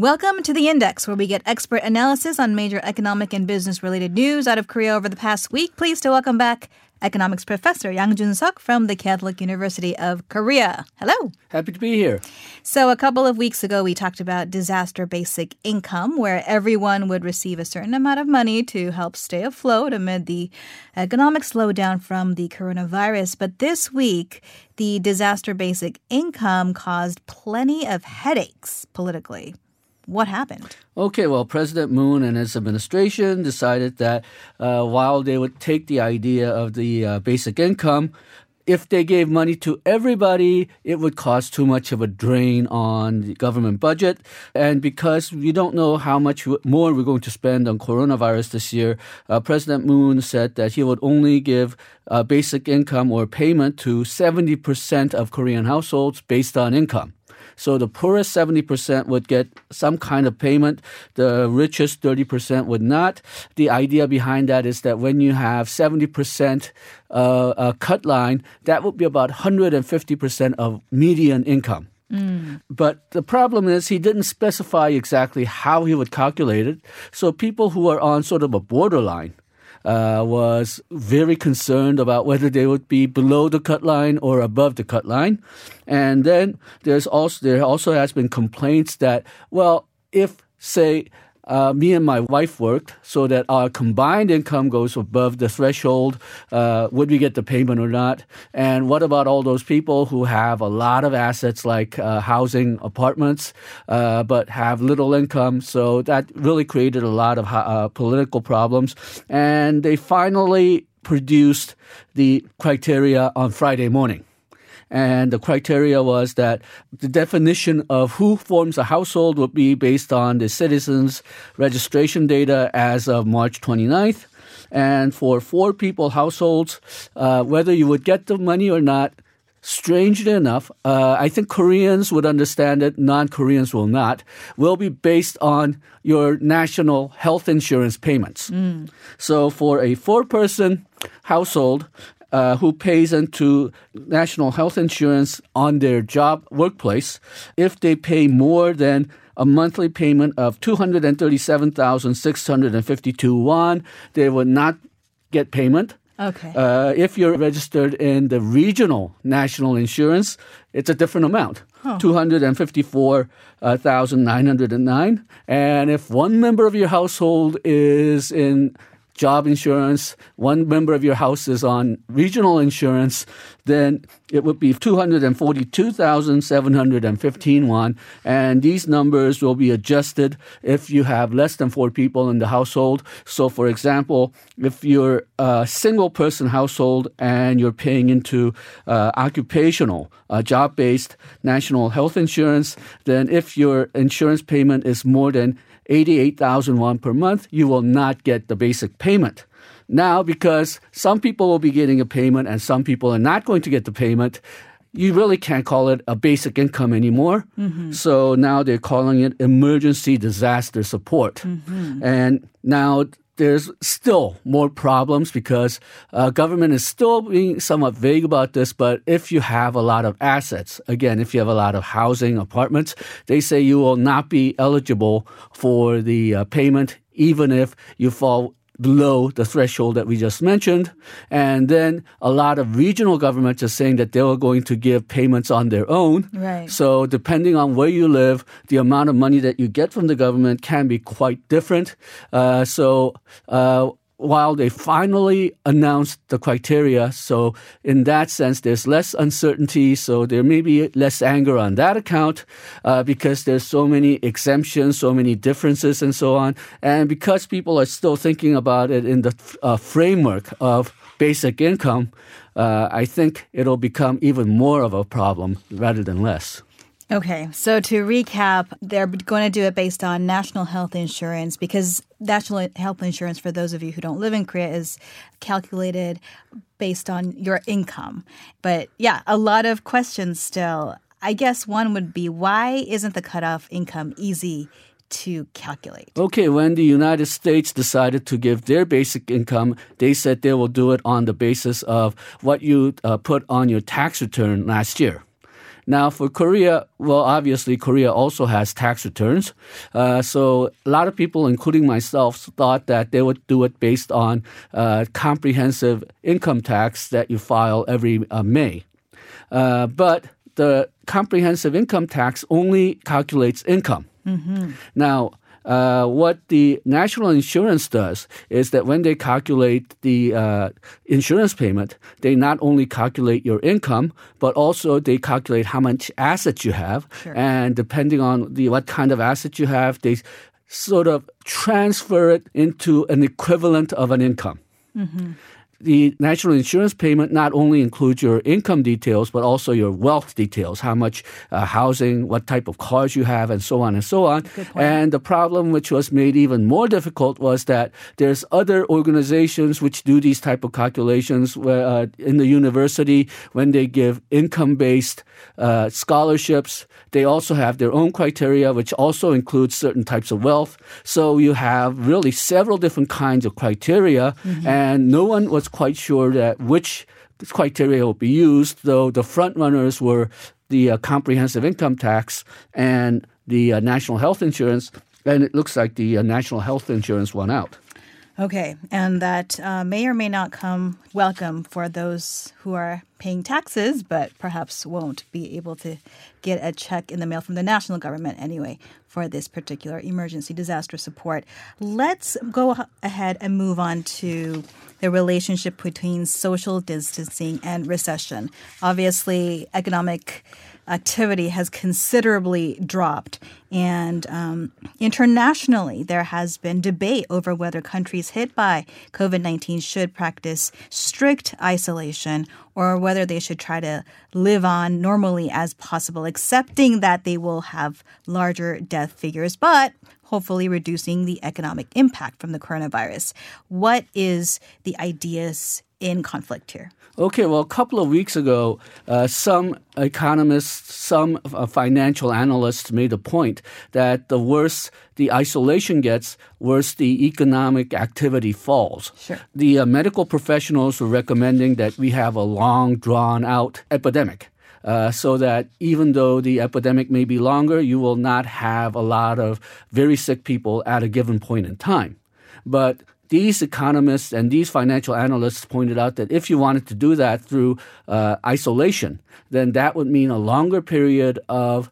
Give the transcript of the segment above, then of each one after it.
Welcome to the Index, where we get expert analysis on major economic and business related news out of Korea over the past week. Pleased to welcome back economics professor Yang Jun Suk from the Catholic University of Korea. Hello. Happy to be here. So, a couple of weeks ago, we talked about disaster basic income, where everyone would receive a certain amount of money to help stay afloat amid the economic slowdown from the coronavirus. But this week, the disaster basic income caused plenty of headaches politically. What happened? Okay, well, President Moon and his administration decided that uh, while they would take the idea of the uh, basic income, if they gave money to everybody, it would cause too much of a drain on the government budget. And because we don't know how much more we're going to spend on coronavirus this year, uh, President Moon said that he would only give uh, basic income or payment to 70% of Korean households based on income. So the poorest 70% would get some kind of payment. The richest 30% would not. The idea behind that is that when you have 70% uh, a cut line, that would be about 150% of median income. Mm. But the problem is he didn't specify exactly how he would calculate it. So people who are on sort of a borderline, uh, was very concerned about whether they would be below the cut line or above the cut line. And then there's also there also has been complaints that well, if say uh, me and my wife worked so that our combined income goes above the threshold. Uh, would we get the payment or not? And what about all those people who have a lot of assets like uh, housing, apartments, uh, but have little income? So that really created a lot of uh, political problems. And they finally produced the criteria on Friday morning. And the criteria was that the definition of who forms a household would be based on the citizens' registration data as of March 29th. And for four people households, uh, whether you would get the money or not, strangely enough, uh, I think Koreans would understand it, non Koreans will not, will be based on your national health insurance payments. Mm. So for a four person household, uh, who pays into national health insurance on their job workplace if they pay more than a monthly payment of 237,652 won, they will not get payment. Okay. Uh, if you're registered in the regional national insurance, it's a different amount. Huh. 254,909. And if one member of your household is in job insurance, one member of your house is on regional insurance, then it would be 242,715 won. And these numbers will be adjusted if you have less than four people in the household. So, for example, if you're a single person household and you're paying into uh, occupational, uh, job based national health insurance, then if your insurance payment is more than 88,000 won per month, you will not get the basic payment. Now, because some people will be getting a payment and some people are not going to get the payment, you really can't call it a basic income anymore. Mm-hmm. So now they're calling it emergency disaster support. Mm-hmm. And now there's still more problems because uh, government is still being somewhat vague about this. But if you have a lot of assets, again, if you have a lot of housing, apartments, they say you will not be eligible for the uh, payment even if you fall below the threshold that we just mentioned. And then a lot of regional governments are saying that they are going to give payments on their own. Right. So depending on where you live, the amount of money that you get from the government can be quite different. Uh, so uh, while they finally announced the criteria. So in that sense, there's less uncertainty. So there may be less anger on that account uh, because there's so many exemptions, so many differences, and so on. And because people are still thinking about it in the uh, framework of basic income, uh, I think it'll become even more of a problem rather than less. Okay, so to recap, they're going to do it based on national health insurance because national health insurance, for those of you who don't live in Korea, is calculated based on your income. But yeah, a lot of questions still. I guess one would be why isn't the cutoff income easy to calculate? Okay, when the United States decided to give their basic income, they said they will do it on the basis of what you uh, put on your tax return last year. Now, for Korea, well, obviously, Korea also has tax returns. Uh, so a lot of people, including myself, thought that they would do it based on uh, comprehensive income tax that you file every uh, May. Uh, but the comprehensive income tax only calculates income. Mm-hmm. Now, uh, what the national insurance does is that when they calculate the uh, insurance payment, they not only calculate your income, but also they calculate how much assets you have, sure. and depending on the what kind of assets you have, they sort of transfer it into an equivalent of an income. Mm-hmm the national insurance payment not only includes your income details, but also your wealth details, how much uh, housing, what type of cars you have, and so on and so on. And the problem, which was made even more difficult, was that there's other organizations which do these type of calculations where, uh, in the university when they give income-based uh, scholarships. They also have their own criteria, which also includes certain types of wealth. So you have really several different kinds of criteria, mm-hmm. and no one was quite sure that which criteria will be used, though the front runners were the uh, comprehensive income tax and the uh, national health insurance. And it looks like the uh, national health insurance won out. Okay, and that uh, may or may not come welcome for those who are paying taxes, but perhaps won't be able to get a check in the mail from the national government anyway for this particular emergency disaster support. Let's go ahead and move on to the relationship between social distancing and recession. Obviously, economic activity has considerably dropped. And um, internationally, there has been debate over whether countries hit by COVID 19 should practice strict isolation or whether they should try to live on normally as possible, accepting that they will have larger death figures, but hopefully reducing the economic impact from the coronavirus. What is the ideas in conflict here? Okay, well, a couple of weeks ago, uh, some economists, some uh, financial analysts made a point that the worse the isolation gets, worse the economic activity falls. Sure. The uh, medical professionals were recommending that we have a long, drawn out epidemic. Uh, so that even though the epidemic may be longer, you will not have a lot of very sick people at a given point in time. But these economists and these financial analysts pointed out that if you wanted to do that through uh, isolation, then that would mean a longer period of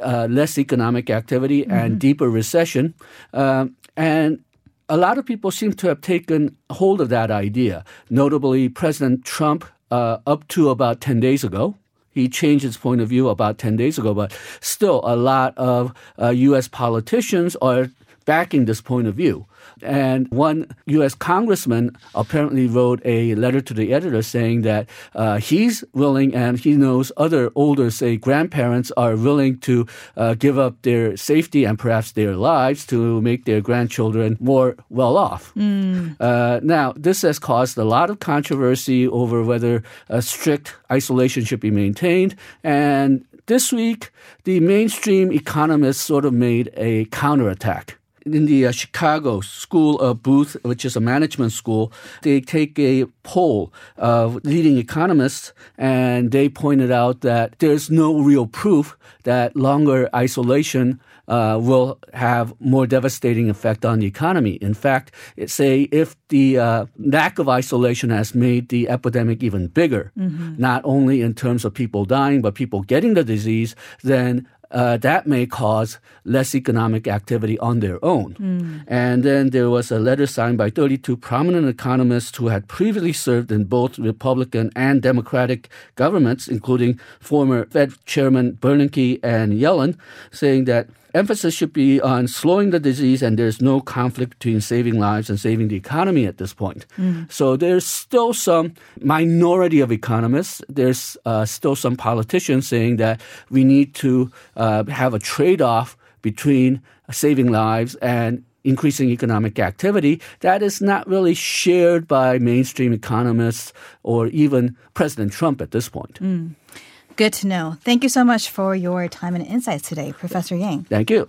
uh, less economic activity mm-hmm. and deeper recession. Um, and a lot of people seem to have taken hold of that idea. Notably, President Trump, uh, up to about 10 days ago, he changed his point of view about 10 days ago, but still a lot of uh, U.S. politicians are backing this point of view. And one U.S. congressman apparently wrote a letter to the editor saying that uh, he's willing and he knows other older, say, grandparents are willing to uh, give up their safety and perhaps their lives to make their grandchildren more well off. Mm. Uh, now, this has caused a lot of controversy over whether a strict isolation should be maintained. And this week, the mainstream economists sort of made a counterattack in the uh, Chicago School of Booth, which is a management school, they take a poll of leading economists, and they pointed out that there's no real proof that longer isolation uh, will have more devastating effect on the economy. In fact, it say if the uh, lack of isolation has made the epidemic even bigger, mm-hmm. not only in terms of people dying, but people getting the disease, then uh, that may cause less economic activity on their own. Mm. And then there was a letter signed by 32 prominent economists who had previously served in both Republican and Democratic governments, including former Fed Chairman Bernanke and Yellen, saying that emphasis should be on slowing the disease, and there's no conflict between saving lives and saving the economy at this point. Mm. So there's still some minority of economists. There's uh, still some politicians saying that we need to uh, have a trade off between saving lives and increasing economic activity that is not really shared by mainstream economists or even President Trump at this point. Mm. Good to know. Thank you so much for your time and insights today, Professor Yang. Thank you.